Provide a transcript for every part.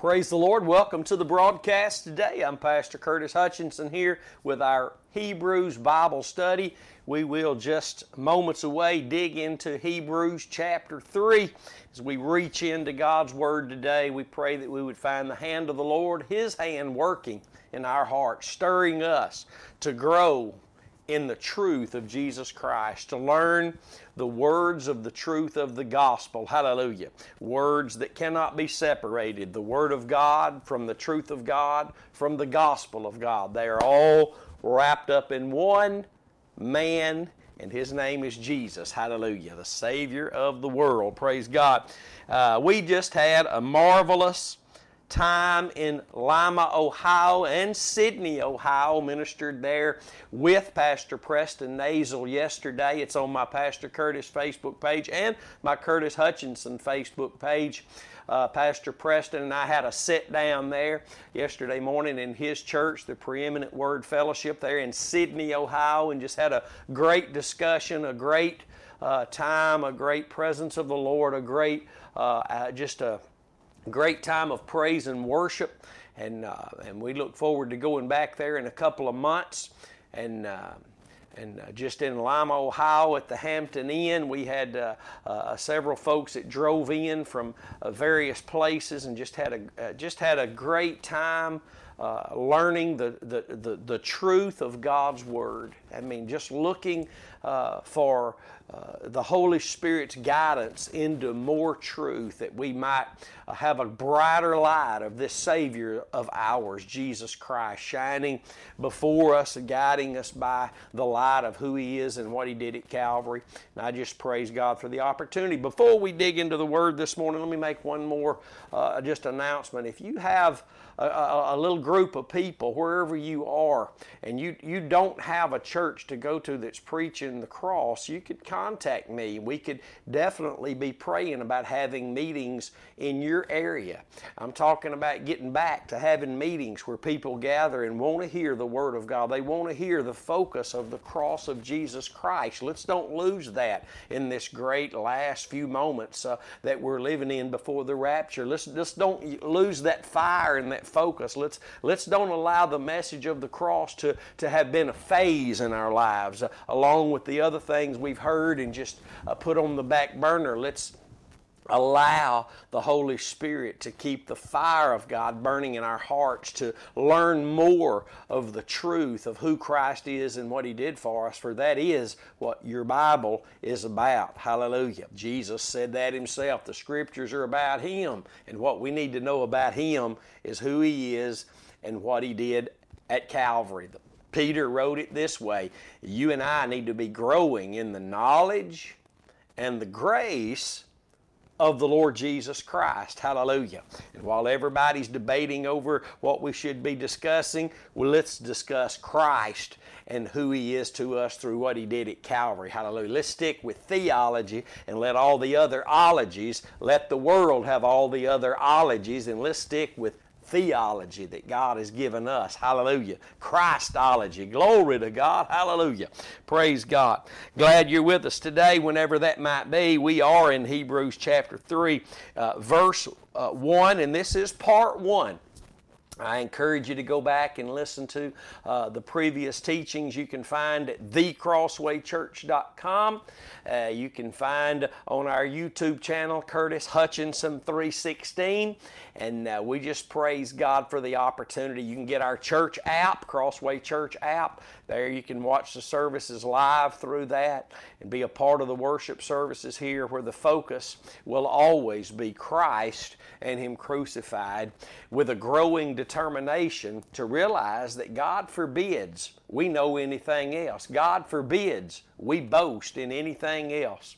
Praise the Lord. Welcome to the broadcast today. I'm Pastor Curtis Hutchinson here with our Hebrews Bible study. We will just moments away dig into Hebrews chapter 3. As we reach into God's Word today, we pray that we would find the hand of the Lord, His hand working in our hearts, stirring us to grow in the truth of Jesus Christ, to learn the words of the truth of the gospel. Hallelujah. Words that cannot be separated. The Word of God from the truth of God, from the gospel of God. They are all wrapped up in one man, and his name is Jesus. Hallelujah. The Savior of the world. Praise God. Uh, we just had a marvelous time in Lima, Ohio, and Sidney, Ohio. Ministered there with Pastor Preston Nazel yesterday. It's on my Pastor Curtis Facebook page and my Curtis Hutchinson Facebook page. Uh, Pastor Preston and I had a sit down there yesterday morning in his church, the Preeminent Word Fellowship, there in Sidney, Ohio, and just had a great discussion, a great uh, time, a great presence of the Lord, a great, uh just a great time of praise and worship. And, uh, and we look forward to going back there in a couple of months. And, uh, and uh, just in Lima, Ohio, at the Hampton Inn, we had uh, uh, several folks that drove in from uh, various places and just had a just had a great time learning the, the, the, the truth of God's Word. I mean, just looking for uh, the Holy Spirit's guidance into more truth that we might uh, have a brighter light of this Savior of ours, Jesus Christ, shining before us and guiding us by the light of who He is and what He did at Calvary. And I just praise God for the opportunity. Before we dig into the Word this morning, let me make one more uh, just announcement. If you have a, a, a, little group of people wherever you are and you, you don't have a church to go to that's preaching the cross, you could contact me. We could definitely be praying about having meetings in your area. I'm talking about getting back to having meetings where people gather and want to hear the Word of God. They want to hear the focus of the cross of Jesus Christ. Let's don't lose that in this great last few moments uh, that we're living in before the rapture. Let's just don't lose that fire and that focus. Let's, let's don't allow the message of the cross to, to have been a phase in our lives, uh, along with the other things we've heard and just uh, put on the back burner. Let's allow the Holy Spirit to keep the fire of God burning in our hearts to learn more of the truth of who Christ is and what He did for us, for that is what your Bible is about. Hallelujah. Jesus said that Himself. The Scriptures are about Him, and what we need to know about Him is who He is and what He did at Calvary. Peter wrote it this way You and I need to be growing in the knowledge and the grace of the Lord Jesus Christ. Hallelujah. And while everybody's debating over what we should be discussing, well, let's discuss Christ and who He is to us through what He did at Calvary. Hallelujah. Let's stick with theology and let all the other ologies, let the world have all the other ologies, and let's stick with theology that God has given us. Hallelujah. Christology. Glory to God. Hallelujah. Praise God. Glad you're with us today, whenever that might be. We are in Hebrews chapter 3, uh, verse uh, 1, and this is part 1. I encourage you to go back and listen to uh, the previous teachings you can find at thecrosswaychurch.com. Uh, you can find on our YouTube channel Curtis Hutchinson 316. And uh, we just praise God for the opportunity. You can get our church app, Crossway Church app. There you can watch the services live through that and be a part of the worship services here where the focus will always be Christ and Him crucified with a growing determination to realize that God forbids we know anything else. God forbids we boast in anything else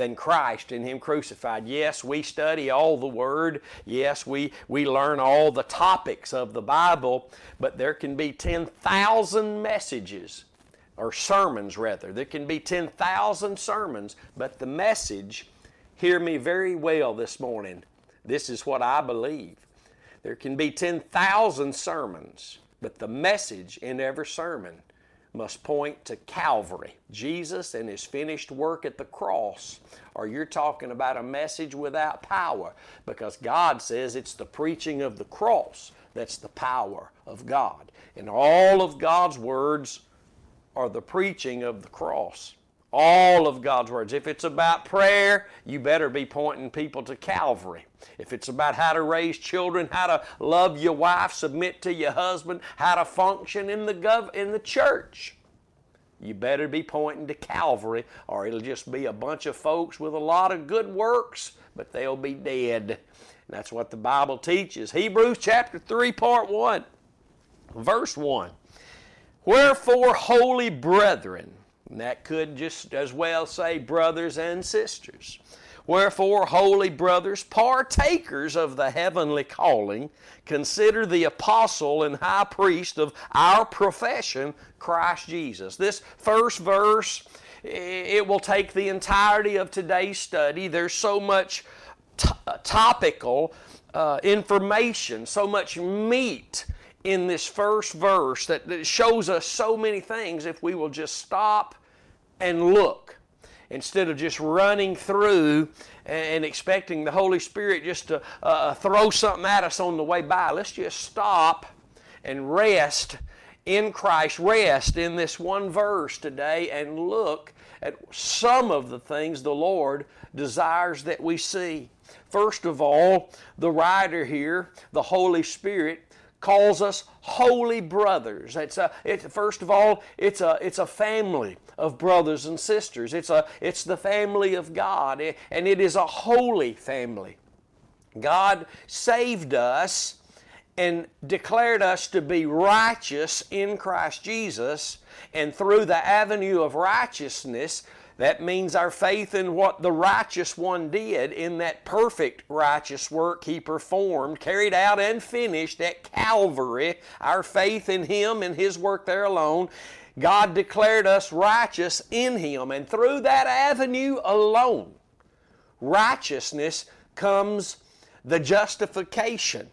than Christ and Him crucified. Yes, we study all the Word. Yes, we, we learn all the topics of the Bible, but there can be 10,000 messages, or sermons rather. There can be 10,000 sermons, but the message, hear me very well this morning, this is what I believe. There can be 10,000 sermons, but the message in every sermon must point to Calvary, Jesus and his finished work at the cross, or you're talking about a message without power because God says it's the preaching of the cross that's the power of God. And all of God's words are the preaching of the cross. All of God's words. If it's about prayer, you better be pointing people to Calvary. If it's about how to raise children, how to love your wife, submit to your husband, how to function in the gov- in the church, you better be pointing to Calvary, or it'll just be a bunch of folks with a lot of good works, but they'll be dead. And that's what the Bible teaches. Hebrews chapter 3, part 1, verse 1. Wherefore, holy brethren, and that could just as well say brothers and sisters. Wherefore, holy brothers, partakers of the heavenly calling, consider the apostle and high priest of our profession, Christ Jesus. This first verse, it will take the entirety of today's study. There's so much t- topical uh, information, so much meat in this first verse that, that shows us so many things if we will just stop and look instead of just running through and expecting the Holy Spirit just to uh, throw something at us on the way by. Let's just stop and rest in Christ, rest in this one verse today and look at some of the things the Lord desires that we see. First of all, the writer here, the Holy Spirit, calls us holy brothers. It's a, first of all, it's a, it's a family of brothers and sisters. It's, a, it's the family of God, eh, and it is a holy family. God saved us and declared us to be righteous in Christ Jesus, and through the avenue of righteousness, that means our faith in what the righteous one did in that perfect righteous work he performed, carried out and finished at Calvary, our faith in him and his work there alone. God declared us righteous in him, and through that avenue alone, righteousness comes the justification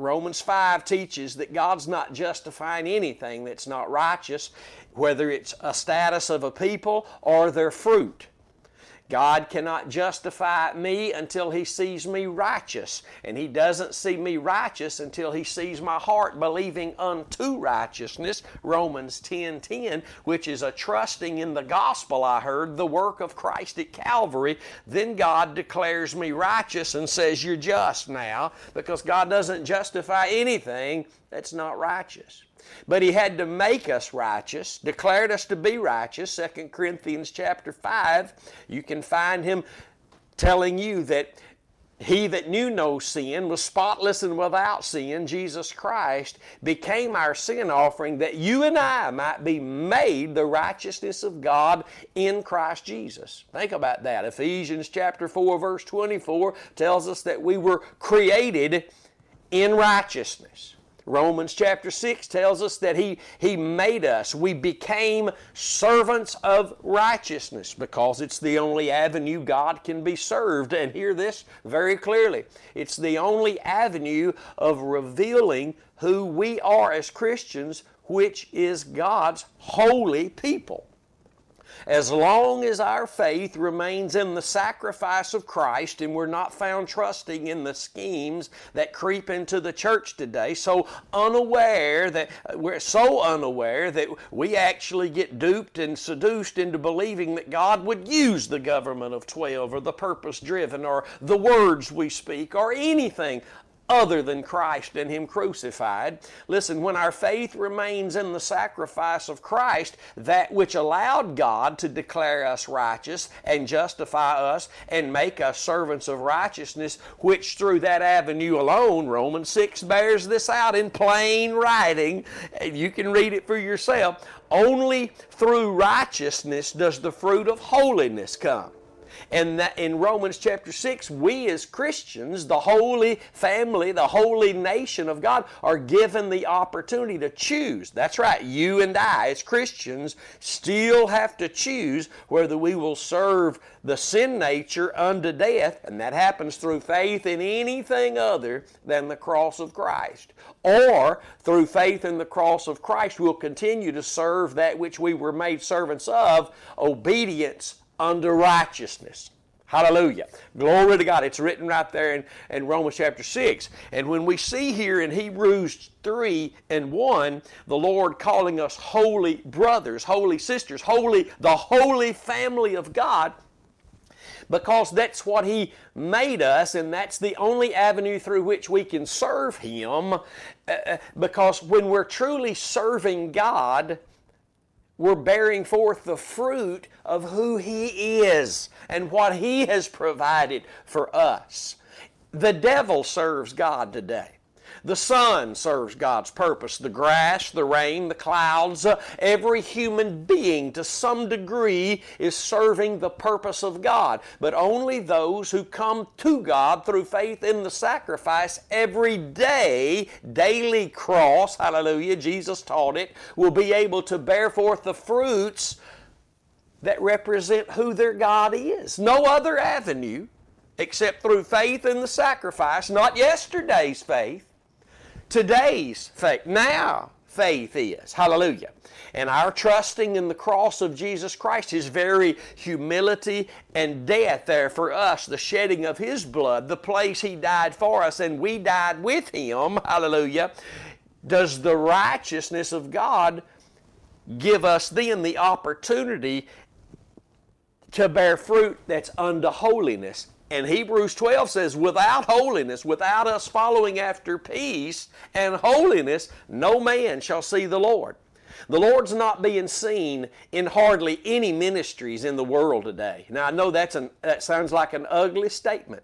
Romans 5 teaches that God's not justifying anything that's not righteous, whether it's a status of a people or their fruit. God cannot justify me until He sees me righteous. And He doesn't see me righteous until He sees my heart believing unto righteousness, Romans 10 10, which is a trusting in the gospel I heard, the work of Christ at Calvary. Then God declares me righteous and says, You're just now, because God doesn't justify anything that's not righteous. But he had to make us righteous, declared us to be righteous. 2 Corinthians chapter 5, you can find him telling you that he that knew no sin was spotless and without sin, Jesus Christ, became our sin offering that you and I might be made the righteousness of God in Christ Jesus. Think about that. Ephesians chapter 4 verse 24 tells us that we were created in righteousness. Romans chapter 6 tells us that he, he made us. We became servants of righteousness because it's the only avenue God can be served. And hear this very clearly it's the only avenue of revealing who we are as Christians, which is God's holy people. As long as our faith remains in the sacrifice of Christ and we're not found trusting in the schemes that creep into the church today, so unaware that uh, we're so unaware that we actually get duped and seduced into believing that God would use the government of 12 or the purpose driven or the words we speak or anything other than Christ and Him crucified. Listen, when our faith remains in the sacrifice of Christ, that which allowed God to declare us righteous and justify us and make us servants of righteousness, which through that avenue alone, Romans 6 bears this out in plain writing. You can read it for yourself. Only through righteousness does the fruit of holiness come. And that in Romans chapter 6, we as Christians, the holy family, the holy nation of God, are given the opportunity to choose. That's right, you and I as Christians still have to choose whether we will serve the sin nature unto death, and that happens through faith in anything other than the cross of Christ. Or through faith in the cross of Christ, we'll continue to serve that which we were made servants of, obedience unto righteousness. Hallelujah. Glory to God. It's written right there in, in Romans chapter 6. And when we see here in Hebrews 3 and 1, the Lord calling us holy brothers, holy sisters, holy, the holy family of God, because that's what He made us, and that's the only avenue through which we can serve Him. Uh, uh because when we're truly serving God, we're bearing forth the fruit of who He is and what He has provided for us. The devil serves God today. The sun serves God's purpose. The grass, the rain, the clouds, uh, every human being to some degree is serving the purpose of God. But only those who come to God through faith in the sacrifice every day, daily cross, hallelujah, Jesus taught it, will be able to bear forth the fruits that represent who their God is. No other avenue except through faith in the sacrifice, not yesterday's faith, today's faith. Now faith is. Hallelujah. And our trusting in the cross of Jesus Christ, His very humility and death there for us, the shedding of His blood, the place He died for us, and we died with Him. Hallelujah. Does the righteousness of God give us then the opportunity to bear fruit that's unto holiness and Hebrews 12 says, without holiness, without us following after peace and holiness, no man shall see the Lord. The Lord's not being seen in hardly any ministries in the world today. Now, I know that's an, that sounds like an ugly statement,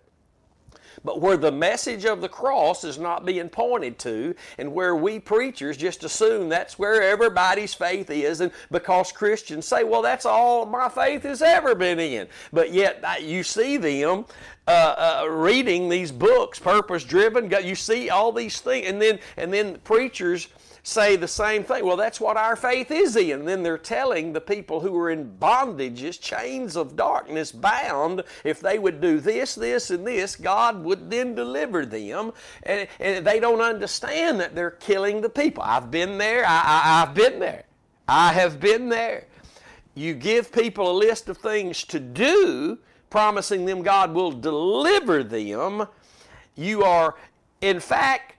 but where the message of the cross is not being pointed to, and where we preachers just assume that's where everybody's faith is, and because Christians say, well, that's all my faith has ever been in. But yet uh, you see them uh, uh, reading these books, purpose driven. You see all these things, and then and then preachers say the same thing. Well, that's what our faith is in. And then they're telling the people who are in bondages, chains of darkness, bound, if they would do this, this, and this, God would then deliver them. And, and they don't understand that they're killing the people. I've been there. I, I, I've been there. I have been there. You give people a list of things to do, promising them God will deliver them. You are, in fact,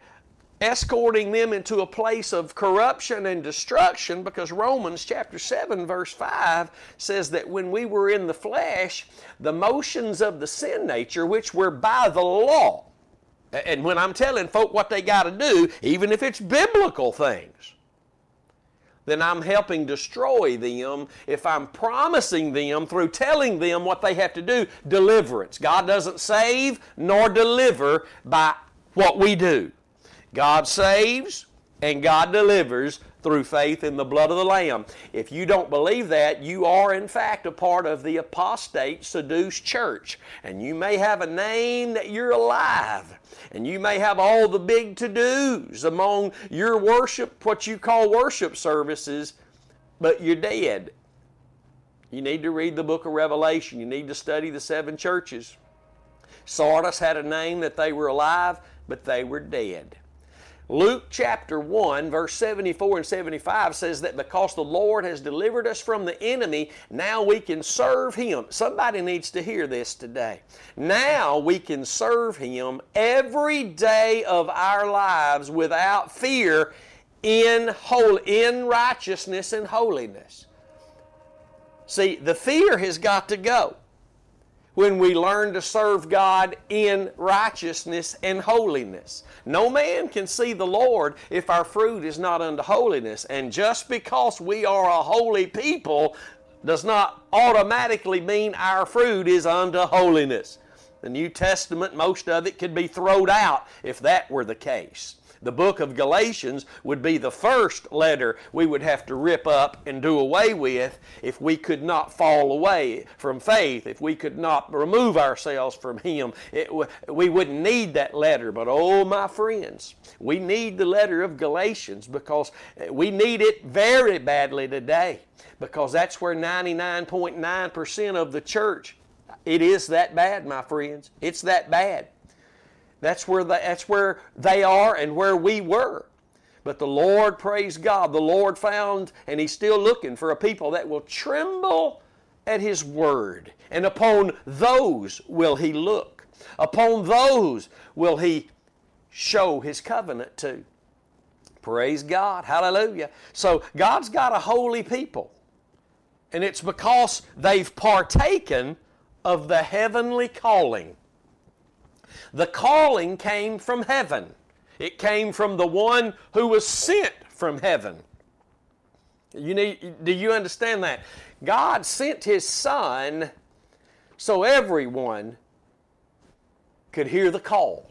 escorting them into a place of corruption and destruction because Romans chapter 7 verse 5 says that when we were in the flesh the motions of the sin nature which were by the law and when I'm telling folk what they got to do even if it's biblical things then I'm helping destroy them if I'm promising them through telling them what they have to do deliverance. God doesn't save nor deliver by what we do God saves and God delivers through faith in the blood of the Lamb. If you don't believe that, you are in fact a part of the apostate, seduced church. And you may have a name that you're alive. And you may have all the big to dos among your worship, what you call worship services, but you're dead. You need to read the book of Revelation. You need to study the seven churches. Sardis had a name that they were alive, but they were dead. Luke chapter 1, verse 74 and 75 says that because the Lord has delivered us from the enemy, now we can serve Him. Somebody needs to hear this today. Now we can serve Him every day of our lives without fear in, whole, in righteousness and holiness. See, the fear has got to go when we learn to serve God in righteousness and holiness. No man can see the Lord if our fruit is not unto holiness. And just because we are a holy people does not automatically mean our fruit is unto holiness. The New Testament, most of it could be thrown out if that were the case. The book of Galatians would be the first letter we would have to rip up and do away with if we could not fall away from faith, if we could not remove ourselves from Him. It, we wouldn't need that letter. But oh, my friends, we need the letter of Galatians because eh, we need it very badly today because that's where 99.9% of the church, it is that bad, my friends. It's that bad. That's where, the, that's where they are and where we were. But the Lord, praise God, the Lord found, and He's still looking for a people that will tremble at His word. And upon those will He look. Upon those will He show His covenant to. Praise God. Hallelujah. So God's got a holy people. And it's because they've partaken of the heavenly calling. The calling came from heaven. It came from the one who was sent from heaven. You need, do you understand that? God sent His Son so everyone could hear the call.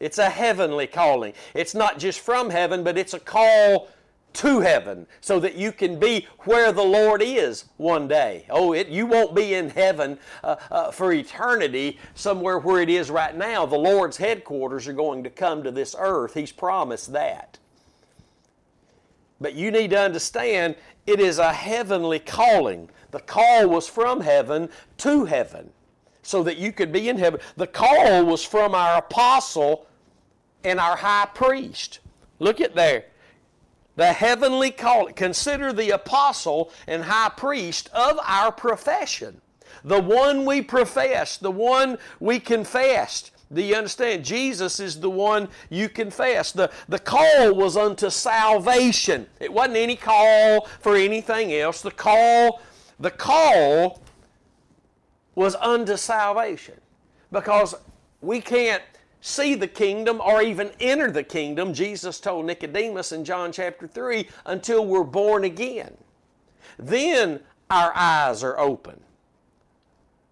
It's a heavenly calling. It's not just from heaven, but it's a call to heaven so that you can be where the Lord is one day. Oh, it, you won't be in heaven uh, uh, for eternity somewhere where it is right now. The Lord's headquarters are going to come to this earth. He's promised that. But you need to understand it is a heavenly calling. The call was from heaven to heaven so that you could be in heaven. The call was from our apostle and our high priest. Look at there the heavenly calling. Consider the apostle and high priest of our profession. The one we profess, the one we confessed. Do you understand? Jesus is the one you confess. The, the call was unto salvation. It wasn't any call for anything else. The call, the call was unto salvation. Because we can't see the kingdom or even enter the kingdom, Jesus told Nicodemus in John chapter 3, until we're born again. Then our eyes are open.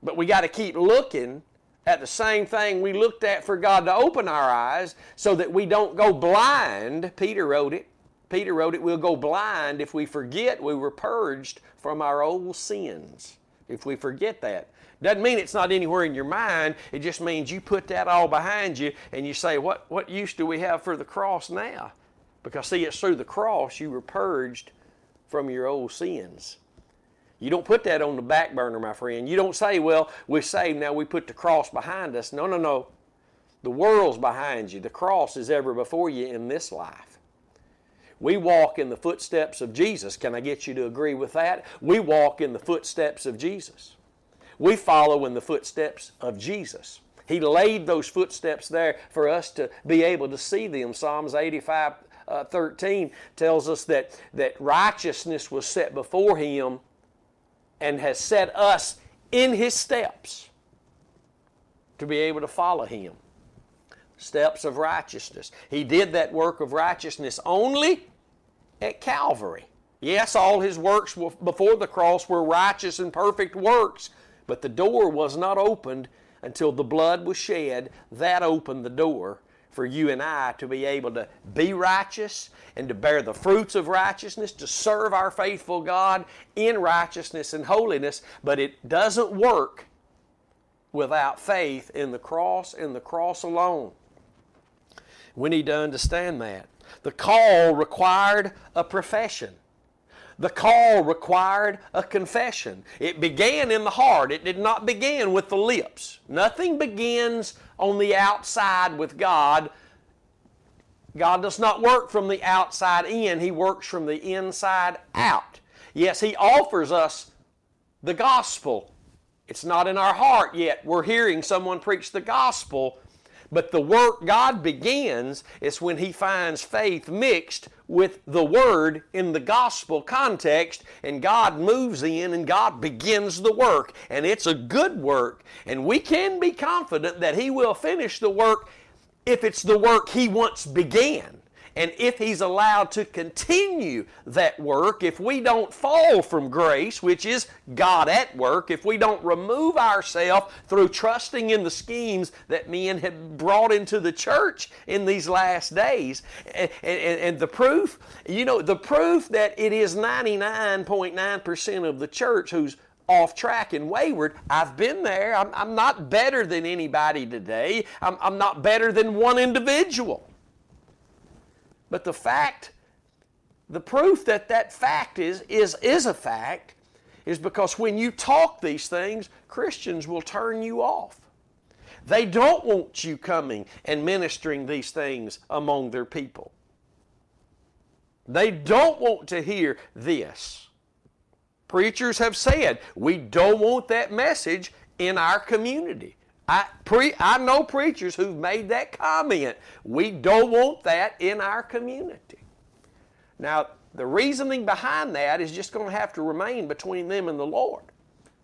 But we got to keep looking at the same thing we looked at for God to open our eyes so that we don't go blind. Peter wrote it. Peter wrote it, we'll go blind if we forget we were purged from our old sins. If we forget that. Doesn't mean it's not anywhere in your mind. It just means you put that all behind you and you say, what, what use do we have for the cross now? Because, see, it's through the cross you were purged from your old sins. You don't put that on the back burner, my friend. You don't say, well, we're saved now, we put the cross behind us. No, no, no. The world's behind you. The cross is ever before you in this life. We walk in the footsteps of Jesus. Can I get you to agree with that? We walk in the footsteps of Jesus. We follow in the footsteps of Jesus. He laid those footsteps there for us to be able to see them. Psalms 85 uh, 13 tells us that, that righteousness was set before him and has set us in his steps to be able to follow him. Steps of righteousness. He did that work of righteousness only at Calvary. Yes, all his works before the cross were righteous and perfect works, but the door was not opened until the blood was shed. That opened the door for you and I to be able to be righteous and to bear the fruits of righteousness, to serve our faithful God in righteousness and holiness. But it doesn't work without faith in the cross and the cross alone. We need to understand that. The call required a profession. The call required a confession. It began in the heart, it did not begin with the lips. Nothing begins on the outside with God. God does not work from the outside in, He works from the inside out. Yes, He offers us the gospel. It's not in our heart yet. We're hearing someone preach the gospel, but the work God begins is when He finds faith mixed with the Word in the gospel context, and God moves in and God begins the work. And it's a good work. And we can be confident that He will finish the work if it's the work He once began. And if He's allowed to continue that work, if we don't fall from grace, which is God at work, if we don't remove ourselves through trusting in the schemes that men have brought into the church in these last days, and, and, and the proof, you know, the proof that it is 99.9% of the church who's off track and wayward. I've been there. I'm, I'm not better than anybody today. I'm, I'm not better than one individual. But the fact, the proof that that fact is, is, is a fact is because when you talk these things, Christians will turn you off. They don't want you coming and ministering these things among their people. They don't want to hear this. Preachers have said, we don't want that message in our community. I, pre, I know preachers who've made that comment. We don't want that in our community. Now, the reasoning behind that is just going to have to remain between them and the Lord.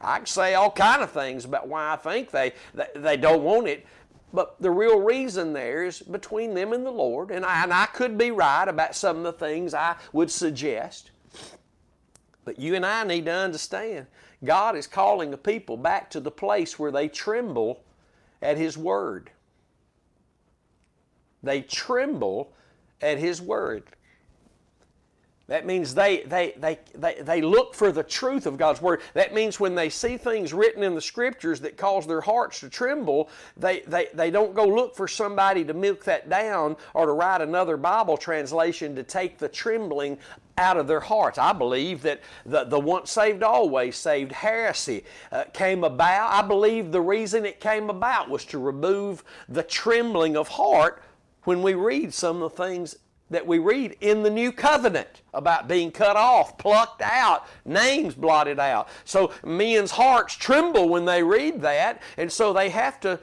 I can say all kind of things about why I think they, they, they don't want it, but the real reason there is between them and the Lord. And I, and I could be right about some of the things I would suggest. But you and I need to understand God is calling the people back to the place where they tremble at His Word. They tremble at His Word. That means they, they, they, they, they look for the truth of God's Word. That means when they see things written in the Scriptures that cause their hearts to tremble, they, they, they don't go look for somebody to milk that down or to write another Bible translation to take the trembling out of their hearts. I believe that the, the once saved, always saved heresy uh, came about. I believe the reason it came about was to remove the trembling of heart when we read some of the things that we read in the new covenant about being cut off, plucked out, names blotted out. So men's hearts tremble when they read that, and so they have to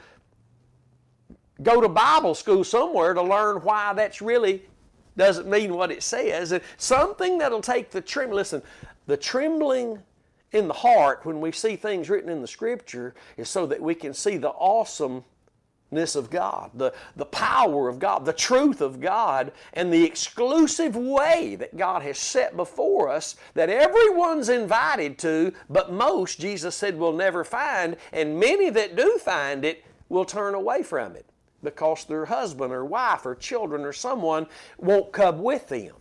go to Bible school somewhere to learn why that's really doesn't mean what it says. And something that'll take the trembling. Listen, the trembling in the heart when we see things written in the Scripture is so that we can see the awesome of God, the, the power of God, the truth of God, and the exclusive way that God has set before us that everyone's invited to, but most, Jesus said, will never find, and many that do find it will turn away from it because their husband or wife or children or someone won't come with them.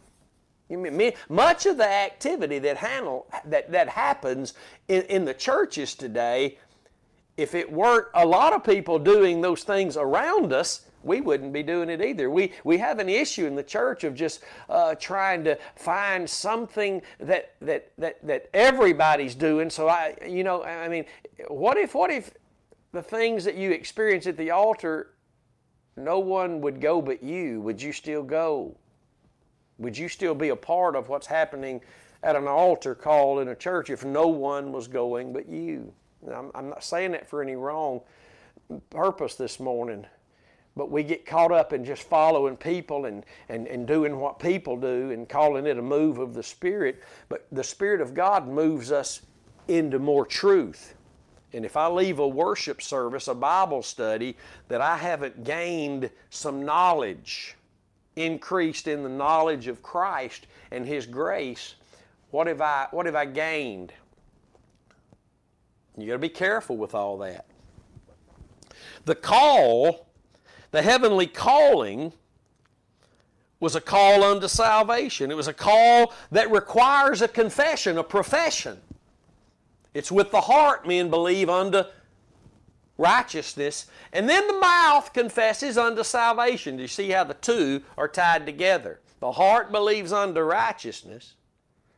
You mean Much of the activity that, handle, that, that happens in, in the churches today if it weren't a lot of people doing those things around us, we wouldn't be doing it either. We, we have an issue in the church of just uh, trying to find something that, that, that, that everybody's doing. So I, you know, I mean, what if, what if the things that you experience at the altar, no one would go but you? Would you still go? Would you still be a part of what's happening at an altar call in a church if no one was going but you? I'm, I'm not saying that for any wrong purpose this morning, but we get caught up in just following people and, and, and doing what people do and calling it a move of the Spirit. But the Spirit of God moves us into more truth. And if I leave a worship service, a Bible study, that I haven't gained some knowledge, increased in the knowledge of Christ and His grace, what have I, what have I gained? You got to be careful with all that. The call, the heavenly calling, was a call unto salvation. It was a call that requires a confession, a profession. It's with the heart men believe unto righteousness, and then the mouth confesses unto salvation. Do you see how the two are tied together? The heart believes unto righteousness,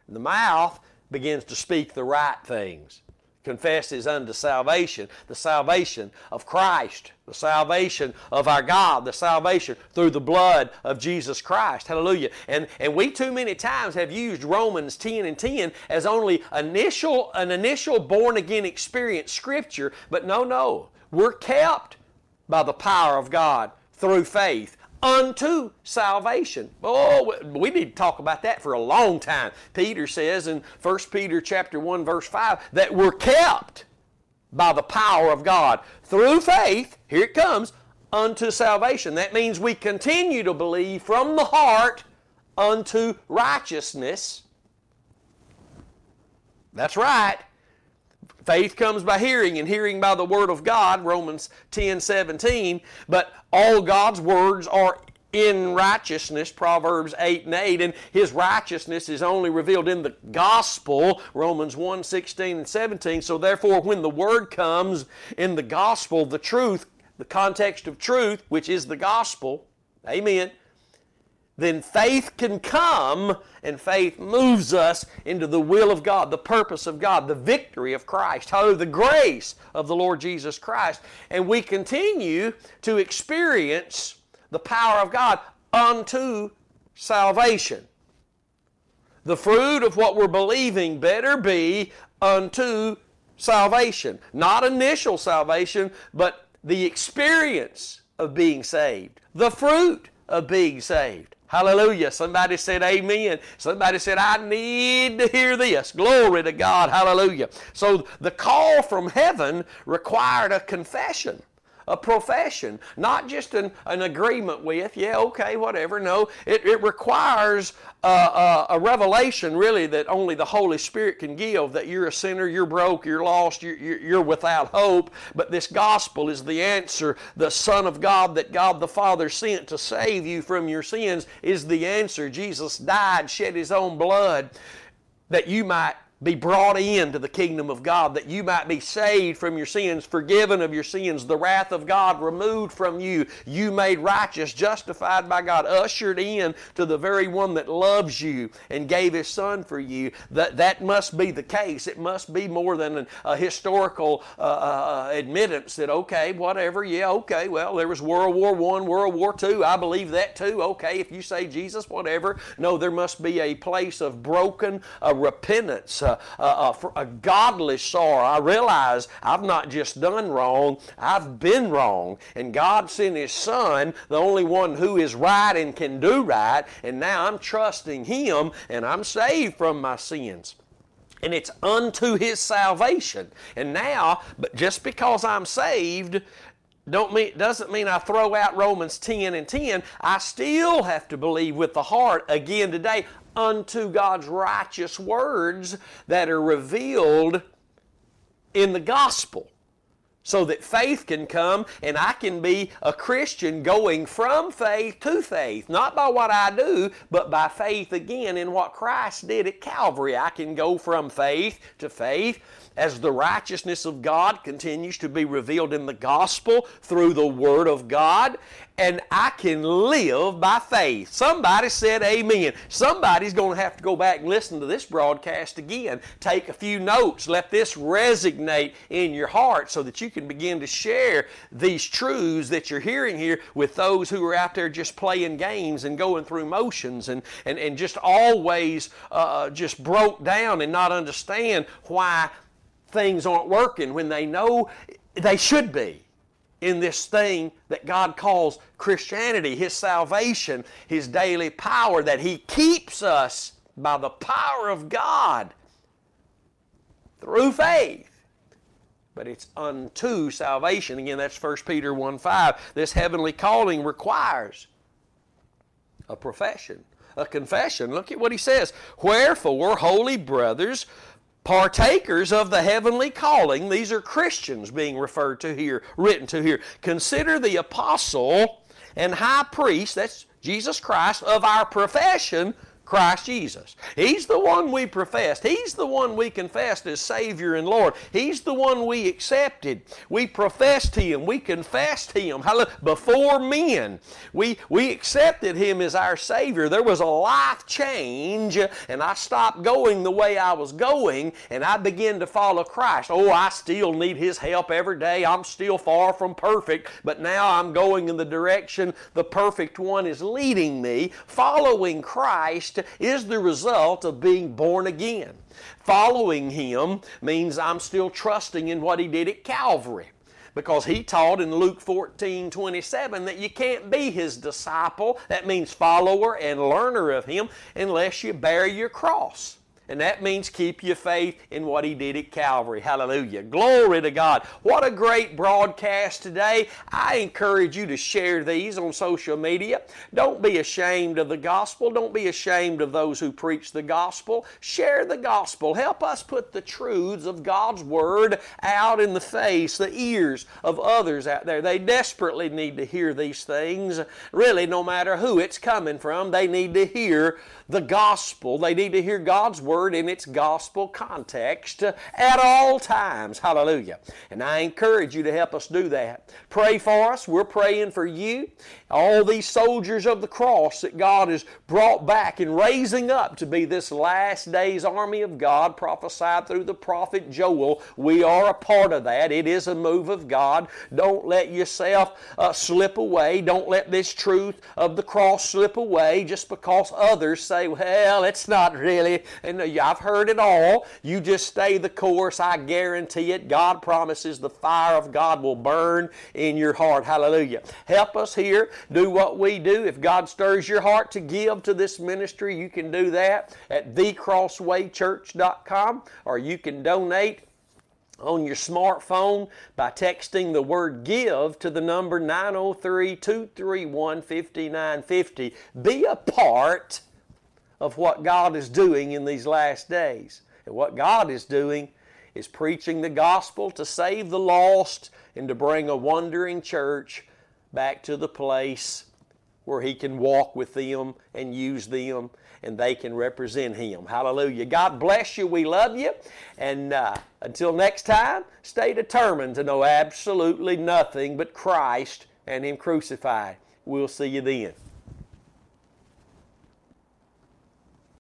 the mouth begins to speak the right things confesses unto salvation, the salvation of Christ, the salvation of our God, the salvation through the blood of Jesus Christ. Hallelujah. And, and we too many times have used Romans 10 and 10 as only initial, an initial born again experience scripture, but no, no. We're kept by the power of God through faith unto salvation. Oh, we need to talk about that for a long time. Peter says in 1 Peter chapter 1 verse 5 that we're kept by the power of God through faith, here it comes, unto salvation. That means we continue to believe from the heart unto righteousness. That's right. Faith comes by hearing, and hearing by the Word of God, Romans 10 17. But all God's words are in righteousness, Proverbs 8 and 8, and His righteousness is only revealed in the gospel, Romans 1 16 and 17. So therefore, when the Word comes in the gospel, the truth, the context of truth, which is the gospel, amen, then faith can come and faith moves us into the will of God, the purpose of God, the victory of Christ, hallelujah, the grace of the Lord Jesus Christ. And we continue to experience the power of God unto salvation. The fruit of what we're believing better be unto salvation. Not initial salvation, but the experience of being saved, the fruit of being saved. Hallelujah. Somebody said amen. Somebody said, I need to hear this. Glory to God. Hallelujah. So the call from heaven required a confession a profession, not just an, an agreement with, yeah, okay, whatever. No, it, it requires a, a, a, revelation, really, that only the Holy Spirit can give that you're a sinner, you're broke, you're lost, you're, you're without hope. But this gospel is the answer. The Son of God that God the Father sent to save you from your sins is the answer. Jesus died, shed His own blood that you might be brought into the kingdom of God, that you might be saved from your sins, forgiven of your sins, the wrath of God removed from you, you made righteous, justified by God, ushered in to the very one that loves you and gave His Son for you. That, that must be the case. It must be more than an, a historical uh, uh, admittance that, okay, whatever, yeah, okay, well, there was World War I, World War II, I believe that too. Okay, if you say Jesus, whatever. No, there must be a place of broken uh, repentance. Uh, a, a godly sorrow. I realize I've not just done wrong, I've been wrong. And God sent His Son, the only one who is right and can do right, and now I'm trusting Him and I'm saved from my sins and it's unto his salvation. And now, but just because I'm saved don't mean, doesn't mean I throw out Romans 10 and 10. I still have to believe with the heart again today unto God's righteous words that are revealed in the gospel so that faith can come and I can be a Christian going from faith to faith, not by what I do, but by faith again in what Christ did at Calvary. I can go from faith to faith as the righteousness of God continues to be revealed in the gospel through the Word of God, and I can live by faith. Somebody said amen. Somebody's going to have to go back and listen to this broadcast again. Take a few notes. Let this resonate in your heart so that you can begin to share these truths that you're hearing here with those who are out there just playing games and going through motions and, and, and just always uh, just broke down and not understand why things aren't working when they know they should be in this thing that God calls Christianity, His salvation, His daily power, that He keeps us by the power of God through faith. But it's unto salvation. Again, that's 1 Peter 1 5. This heavenly calling requires a profession, a confession. Look at what he says. Wherefore, holy brothers, partakers of the heavenly calling. These are Christians being referred to here, written to here. Consider the apostle and high priest, that's Jesus Christ, of our profession Christ Jesus. He's the one we professed. He's the one we confessed as Savior and Lord. He's the one we accepted. We professed Him. We confessed Him before men. We, we accepted Him as our Savior. There was a life change, and I stopped going the way I was going, and I began to follow Christ. Oh, I still need His help every day. I'm still far from perfect, but now I'm going in the direction the perfect one is leading me. Following Christ Is the result of being born again. Following Him means I'm still trusting in what He did at Calvary because he taught in Luke 14 27 that you can't be his disciple, that means follower and learner of him, unless you bear your cross. And that means keep your faith in what He did at Calvary. Hallelujah. Glory to God. What a great broadcast today. I encourage you to share these on social media. Don't be ashamed of the gospel. Don't be ashamed of those who preach the gospel. Share the gospel. Help us put the truths of God's Word out in the face, the ears of others out there. They desperately need to hear these things. Really, no matter who it's coming from, they need to hear the gospel. They need to hear God's word in its gospel context at all times. Hallelujah. And I encourage you to help us do that. Pray for us. We're praying for you. All these soldiers of the cross that God has brought back and raising up to be this last day's army of God prophesied through the prophet Joel. We are a part of that. It is a move of God. Don't let yourself uh, slip away. Don't let this truth of the cross slip away just because others say, well, it's not really, and uh, I've heard it all. You just stay the course. I guarantee it. God promises the fire of God will burn in your heart. Hallelujah. Help us here. Do what we do. If God stirs your heart to give to this ministry, you can do that at thecrosswaychurch.com or you can donate on your smartphone by texting the word give to the number 903 231 5950. Be a part of what God is doing in these last days. And what God is doing is preaching the gospel to save the lost and to bring a wandering church back to the place where He can walk with them and use them and they can represent Him. Hallelujah. God bless you. We love you. And uh, until next time, stay determined to know absolutely nothing but Christ and Him crucified. We'll see you then.